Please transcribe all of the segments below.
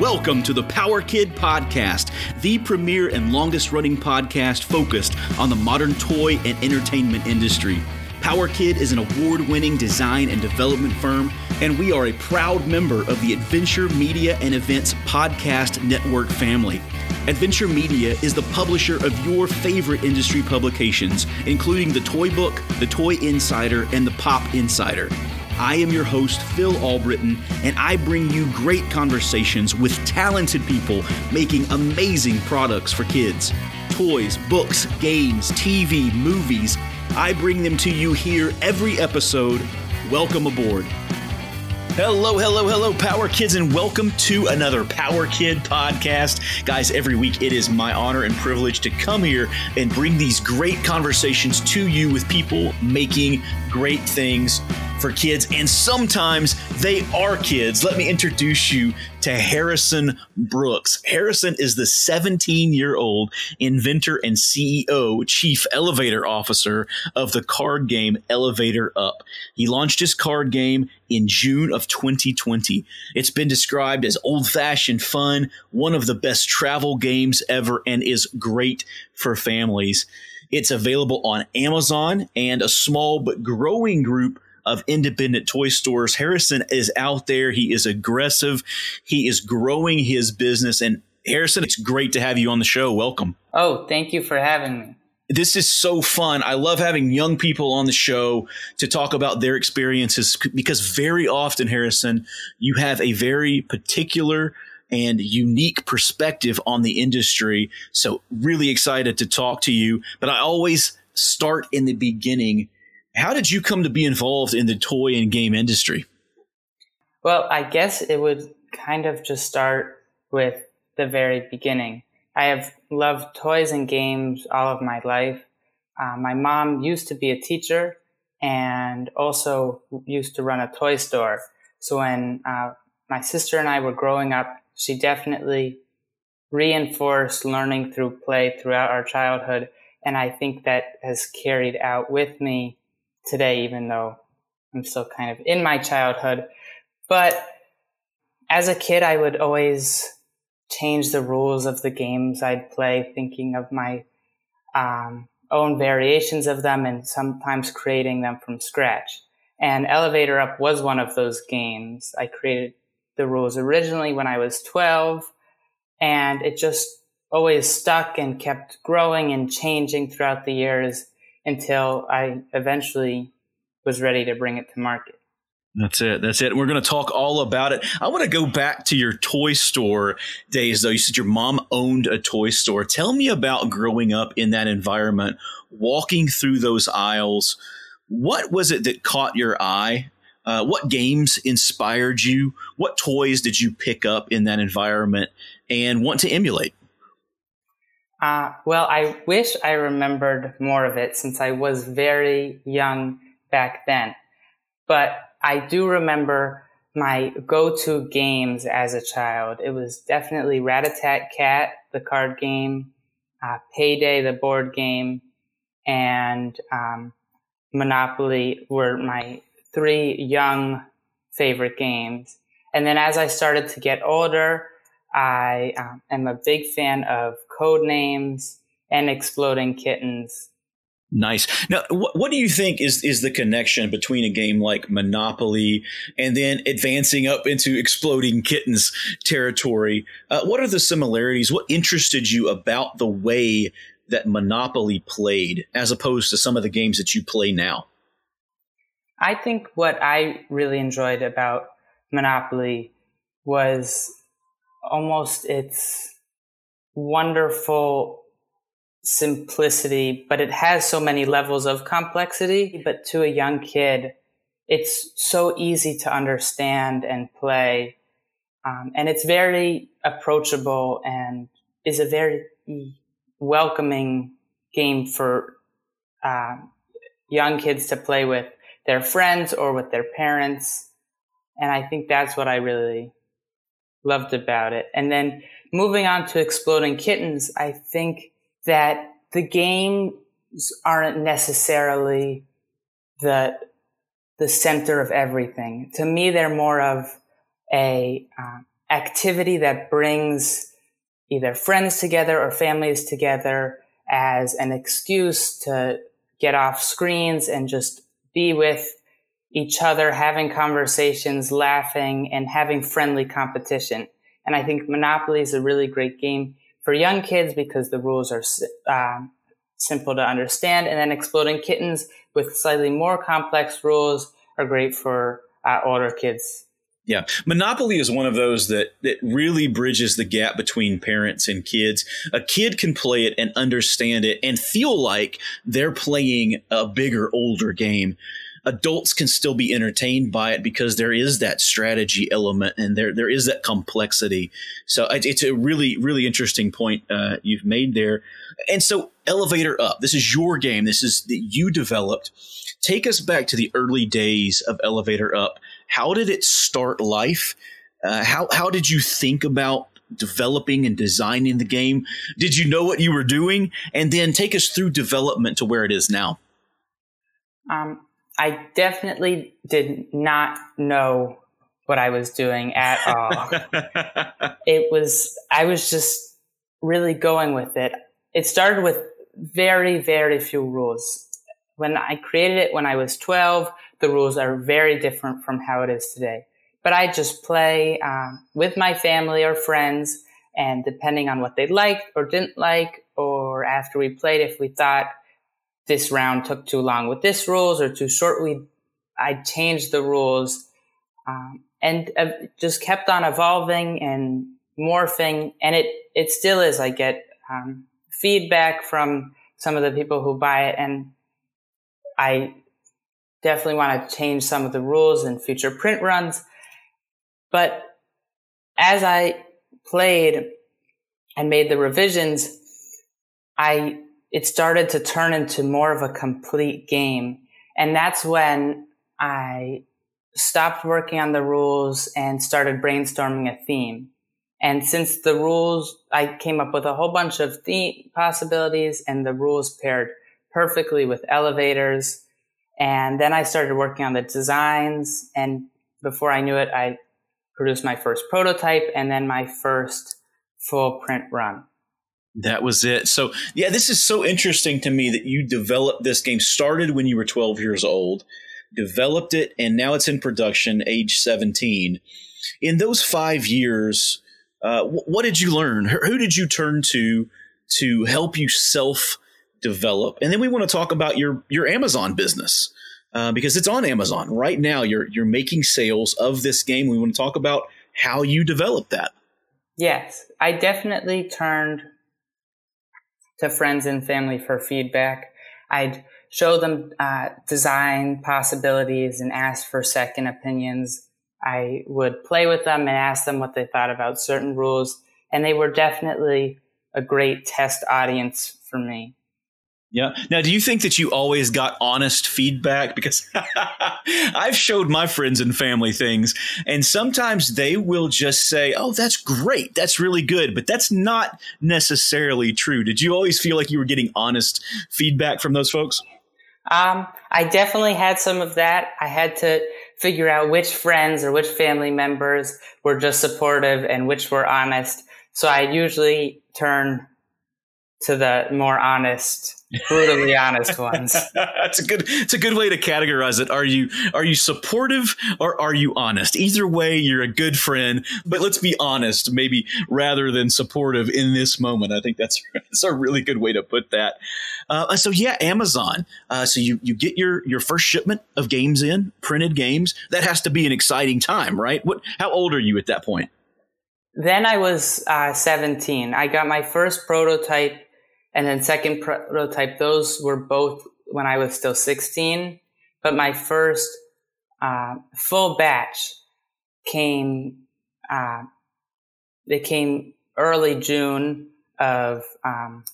Welcome to the Power Kid Podcast, the premier and longest running podcast focused on the modern toy and entertainment industry. Power Kid is an award winning design and development firm, and we are a proud member of the Adventure Media and Events Podcast Network family. Adventure Media is the publisher of your favorite industry publications, including the Toy Book, the Toy Insider, and the Pop Insider. I am your host, Phil Albritton, and I bring you great conversations with talented people making amazing products for kids. Toys, books, games, TV, movies. I bring them to you here every episode. Welcome aboard. Hello, hello, hello, Power Kids, and welcome to another Power Kid podcast. Guys, every week it is my honor and privilege to come here and bring these great conversations to you with people making great things for kids, and sometimes they are kids. Let me introduce you to Harrison Brooks. Harrison is the 17 year old inventor and CEO, chief elevator officer of the card game Elevator Up. He launched his card game in June of 2020. It's been described as old fashioned fun, one of the best travel games ever, and is great for families. It's available on Amazon and a small but growing group of independent toy stores. Harrison is out there. He is aggressive. He is growing his business. And Harrison, it's great to have you on the show. Welcome. Oh, thank you for having me. This is so fun. I love having young people on the show to talk about their experiences because very often, Harrison, you have a very particular and unique perspective on the industry. So, really excited to talk to you. But I always start in the beginning how did you come to be involved in the toy and game industry? Well, I guess it would kind of just start with the very beginning. I have loved toys and games all of my life. Uh, my mom used to be a teacher and also used to run a toy store. So when uh, my sister and I were growing up, she definitely reinforced learning through play throughout our childhood. And I think that has carried out with me today, even though I'm still kind of in my childhood. But as a kid, I would always change the rules of the games I'd play, thinking of my um, own variations of them and sometimes creating them from scratch. And Elevator Up was one of those games. I created the rules originally when I was 12, and it just always stuck and kept growing and changing throughout the years until I eventually was ready to bring it to market. That's it. That's it. We're going to talk all about it. I want to go back to your toy store days, though. You said your mom owned a toy store. Tell me about growing up in that environment, walking through those aisles. What was it that caught your eye? Uh, what games inspired you? What toys did you pick up in that environment and want to emulate? Uh, well, I wish I remembered more of it since I was very young back then. But I do remember my go-to games as a child. It was definitely Rat-a-Tat-Cat, the card game, uh, Payday, the board game, and um, Monopoly were my three young favorite games. And then as I started to get older, I um, am a big fan of Codenames and Exploding Kittens. Nice. Now, what, what do you think is is the connection between a game like Monopoly and then advancing up into Exploding Kittens territory? Uh, what are the similarities? What interested you about the way that Monopoly played as opposed to some of the games that you play now? I think what I really enjoyed about Monopoly was almost its wonderful simplicity, but it has so many levels of complexity. But to a young kid, it's so easy to understand and play. Um, and it's very approachable and is a very welcoming game for uh, young kids to play with their friends or with their parents. And I think that's what I really loved about it. And then moving on to Exploding Kittens, I think that the games aren't necessarily the the center of everything. To me, they're more of a uh, activity that brings either friends together or families together as an excuse to get off screens and just be with each other, having conversations, laughing, and having friendly competition. And I think Monopoly is a really great game for young kids because the rules are uh, simple to understand. And then Exploding Kittens with slightly more complex rules are great for uh, older kids. Yeah. Monopoly is one of those that, that really bridges the gap between parents and kids. A kid can play it and understand it and feel like they're playing a bigger, older game adults can still be entertained by it because there is that strategy element and there there is that complexity. So it's a really really interesting point uh, you've made there. And so elevator up. This is your game. This is that you developed. Take us back to the early days of elevator up. How did it start life? Uh, how how did you think about developing and designing the game? Did you know what you were doing? And then take us through development to where it is now. Um, I definitely did not know what I was doing at all. it was, I was just really going with it. It started with very, very few rules. When I created it when I was 12, the rules are very different from how it is today. But I just play um, with my family or friends, and depending on what they liked or didn't like, or after we played, if we thought this round took too long with this rules or too short. We, I changed the rules, um, and uh, just kept on evolving and morphing. And it, it still is. I get, um, feedback from some of the people who buy it and I definitely want to change some of the rules in future print runs. But as I played and made the revisions, I it started to turn into more of a complete game. And that's when I stopped working on the rules and started brainstorming a theme. And since the rules, I came up with a whole bunch of theme possibilities and the rules paired perfectly with elevators. And then I started working on the designs. And before I knew it, I produced my first prototype and then my first full print run. That was it. So, yeah, this is so interesting to me that you developed this game, started when you were 12 years old, developed it, and now it's in production, age 17. In those five years, uh, what did you learn? Who did you turn to to help you self develop? And then we want to talk about your your Amazon business uh, because it's on Amazon right now. You're you're making sales of this game. We want to talk about how you developed that. Yes, I definitely turned to friends and family for feedback. I'd show them uh, design possibilities and ask for second opinions. I would play with them and ask them what they thought about certain rules. And they were definitely a great test audience for me. Yeah. Now, do you think that you always got honest feedback? Because I've showed my friends and family things, and sometimes they will just say, Oh, that's great. That's really good. But that's not necessarily true. Did you always feel like you were getting honest feedback from those folks? Um, I definitely had some of that. I had to figure out which friends or which family members were just supportive and which were honest. So I usually turn to the more honest, brutally honest ones. That's a good. It's a good way to categorize it. Are you are you supportive or are you honest? Either way, you're a good friend. But let's be honest, maybe rather than supportive in this moment. I think that's that's a really good way to put that. Uh, so yeah, Amazon. Uh, so you you get your your first shipment of games in printed games. That has to be an exciting time, right? What? How old are you at that point? Then I was uh, 17. I got my first prototype and then second prototype, those were both when I was still 16. But my first uh, full batch came, uh, they came early June of um,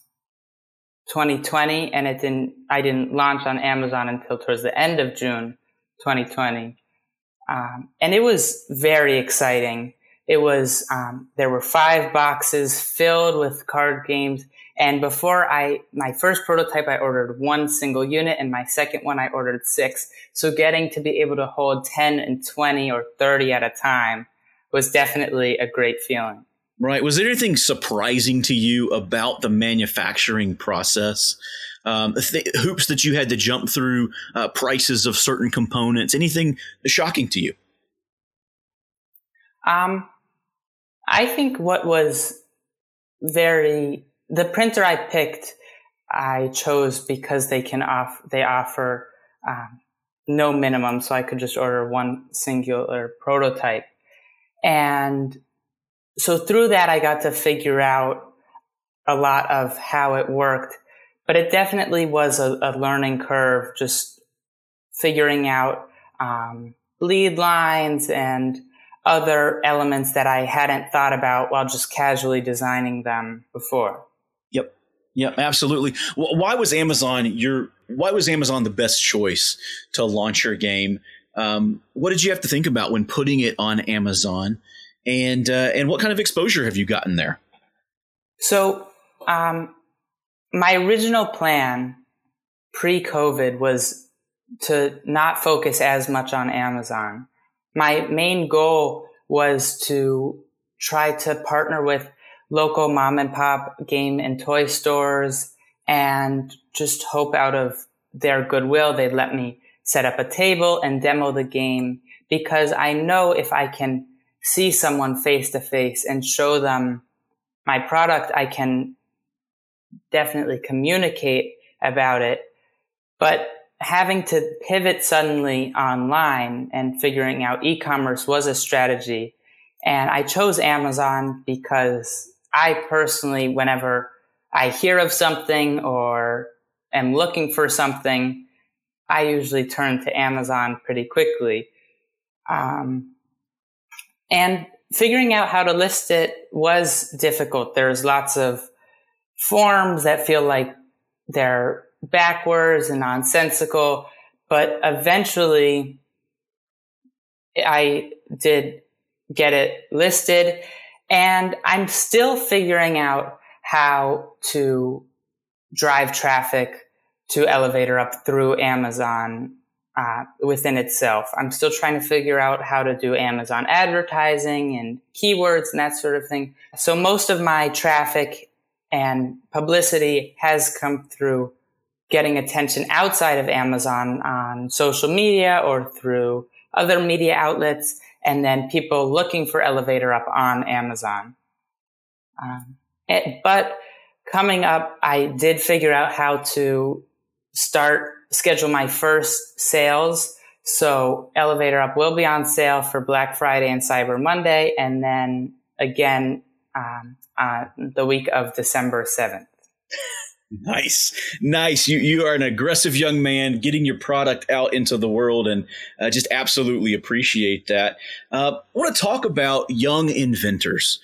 2020, and it didn't. I didn't launch on Amazon until towards the end of June 2020, um, and it was very exciting. It was um, there were five boxes filled with card games and before I, my first prototype, I ordered one single unit and my second one, I ordered six. So getting to be able to hold 10 and 20 or 30 at a time was definitely a great feeling. Right. Was there anything surprising to you about the manufacturing process? Um, th- hoops that you had to jump through, uh, prices of certain components, anything shocking to you? Um, I think what was very the printer I picked, I chose because they can off they offer um, no minimum, so I could just order one singular prototype, and so through that I got to figure out a lot of how it worked, but it definitely was a, a learning curve, just figuring out um, lead lines and other elements that I hadn't thought about while just casually designing them before. Yep, absolutely. Why was Amazon your why was Amazon the best choice to launch your game? Um, what did you have to think about when putting it on Amazon? And uh, and what kind of exposure have you gotten there? So, um, my original plan pre-COVID was to not focus as much on Amazon my main goal was to try to partner with local mom and pop game and toy stores and just hope out of their goodwill they'd let me set up a table and demo the game because I know if I can see someone face to face and show them my product, I can definitely communicate about it. But having to pivot suddenly online and figuring out e-commerce was a strategy. And I chose Amazon because I personally, whenever I hear of something or am looking for something, I usually turn to Amazon pretty quickly. Um, and figuring out how to list it was difficult. There's lots of forms that feel like they're backwards and nonsensical. But eventually, I did get it listed, and I'm still figuring out how to drive traffic to Elevator Up through Amazon uh, within itself. I'm still trying to figure out how to do Amazon advertising and keywords and that sort of thing. So most of my traffic and publicity has come through getting attention outside of Amazon on social media or through other media outlets, and then people looking for Elevator Up on Amazon. Um, it, but coming up, I did figure out how to start schedule my first sales. So Elevator Up will be on sale for Black Friday and Cyber Monday, and then again um, uh, the week of December seventh. Nice, nice. You you are an aggressive young man, getting your product out into the world, and uh, just absolutely appreciate that. Uh, I want to talk about young inventors.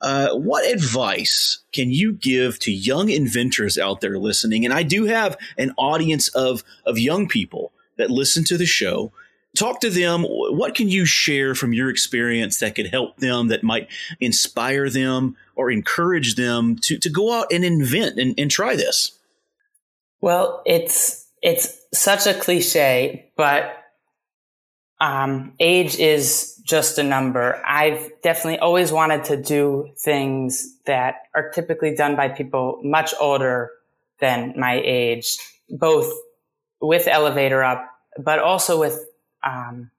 Uh, what advice can you give to young inventors out there listening? And I do have an audience of of young people that listen to the show talk to them. What can you share from your experience that could help them, that might inspire them or encourage them to, to go out and invent and, and try this? Well, it's it's such a cliche, but um, age is just a number. I've definitely always wanted to do things that are typically done by people much older than my age, both with Elevator Up, but also with um,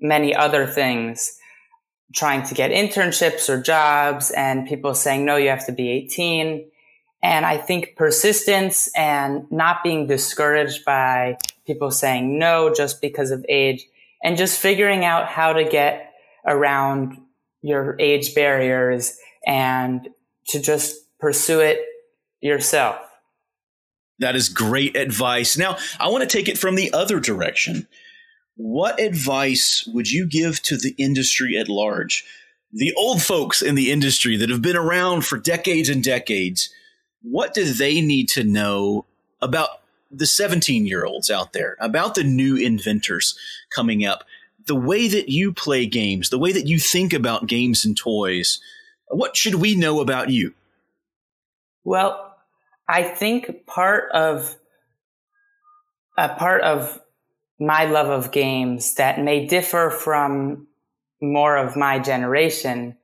many other things, trying to get internships or jobs, and people saying, no, you have to be 18. And I think persistence and not being discouraged by people saying no just because of age and just figuring out how to get around your age barriers and to just pursue it yourself. That is great advice. Now, I want to take it from the other direction. What advice would you give to the industry at large? The old folks in the industry that have been around for decades and decades, what do they need to know about the 17 year olds out there, about the new inventors coming up, the way that you play games, the way that you think about games and toys? What should we know about you? Well, I think part of a part of my love of games that may differ from more of my generation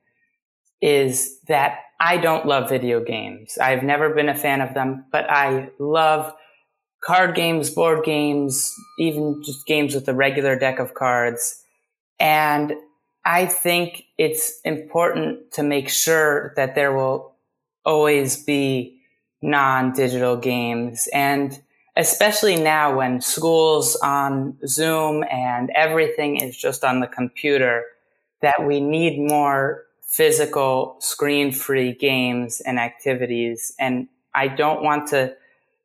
is that I don't love video games. I've never been a fan of them, but I love card games, board games, even just games with a regular deck of cards. And I think it's important to make sure that there will always be non-digital games. And especially now when school's on Zoom and everything is just on the computer, that we need more physical screen free games and activities. And I don't want to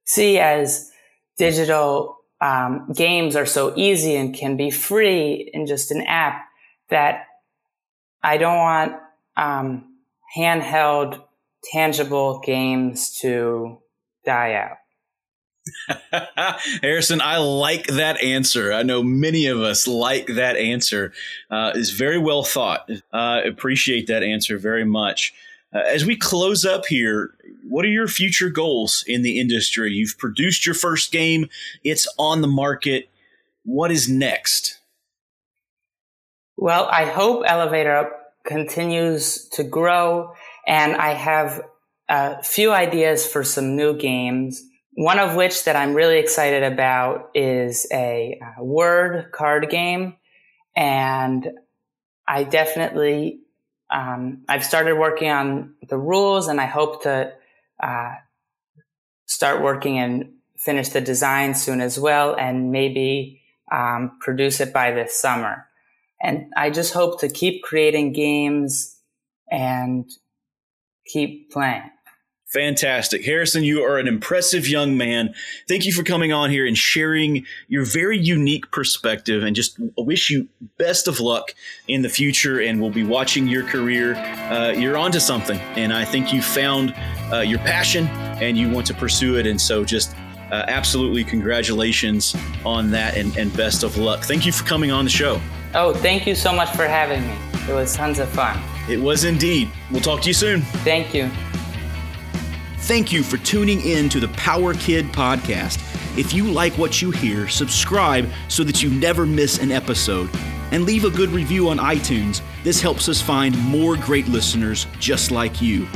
see as digital um, games are so easy and can be free in just an app that I don't want um, handheld, tangible games to die out. Harrison, I like that answer. I know many of us like that answer. Uh, is very well thought. Uh, appreciate that answer very much. Uh, as we close up here, what are your future goals in the industry? You've produced your first game, it's on the market. What is next? Well, I hope Elevator Up continues to grow, and I have a few ideas for some new games. One of which that I'm really excited about is a, a word card game. And I definitely, um, I've started working on the rules and I hope to uh, start working and finish the design soon as well and maybe um, produce it by this summer. And I just hope to keep creating games and keep playing. Fantastic. Harrison, you are an impressive young man. Thank you for coming on here and sharing your very unique perspective and just wish you best of luck in the future. And we'll be watching your career. Uh, you're onto something. And I think you found uh, your passion and you want to pursue it. And so just uh, absolutely congratulations on that and, and best of luck. Thank you for coming on the show. Oh, thank you so much for having me. It was tons of fun. It was indeed. We'll talk to you soon. Thank you. Thank you for tuning in to the Power Kid podcast. If you like what you hear, subscribe so that you never miss an episode. And leave a good review on iTunes. This helps us find more great listeners just like you.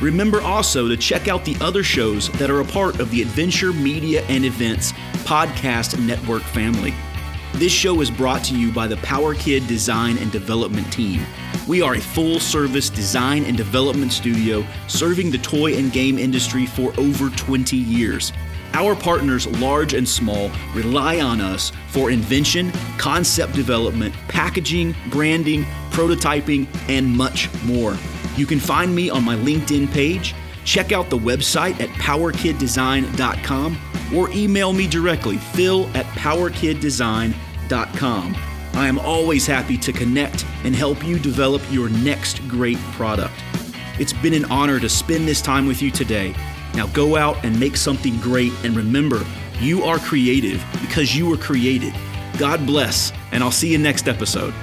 Remember also to check out the other shows that are a part of the Adventure Media and Events Podcast Network family. This show is brought to you by the Power Kid Design and Development Team. We are a full service design and development studio serving the toy and game industry for over 20 years. Our partners, large and small, rely on us for invention, concept development, packaging, branding, prototyping, and much more. You can find me on my LinkedIn page. Check out the website at powerkiddesign.com or email me directly, phil at powerkiddesign.com. I am always happy to connect and help you develop your next great product. It's been an honor to spend this time with you today. Now go out and make something great and remember, you are creative because you were created. God bless, and I'll see you next episode.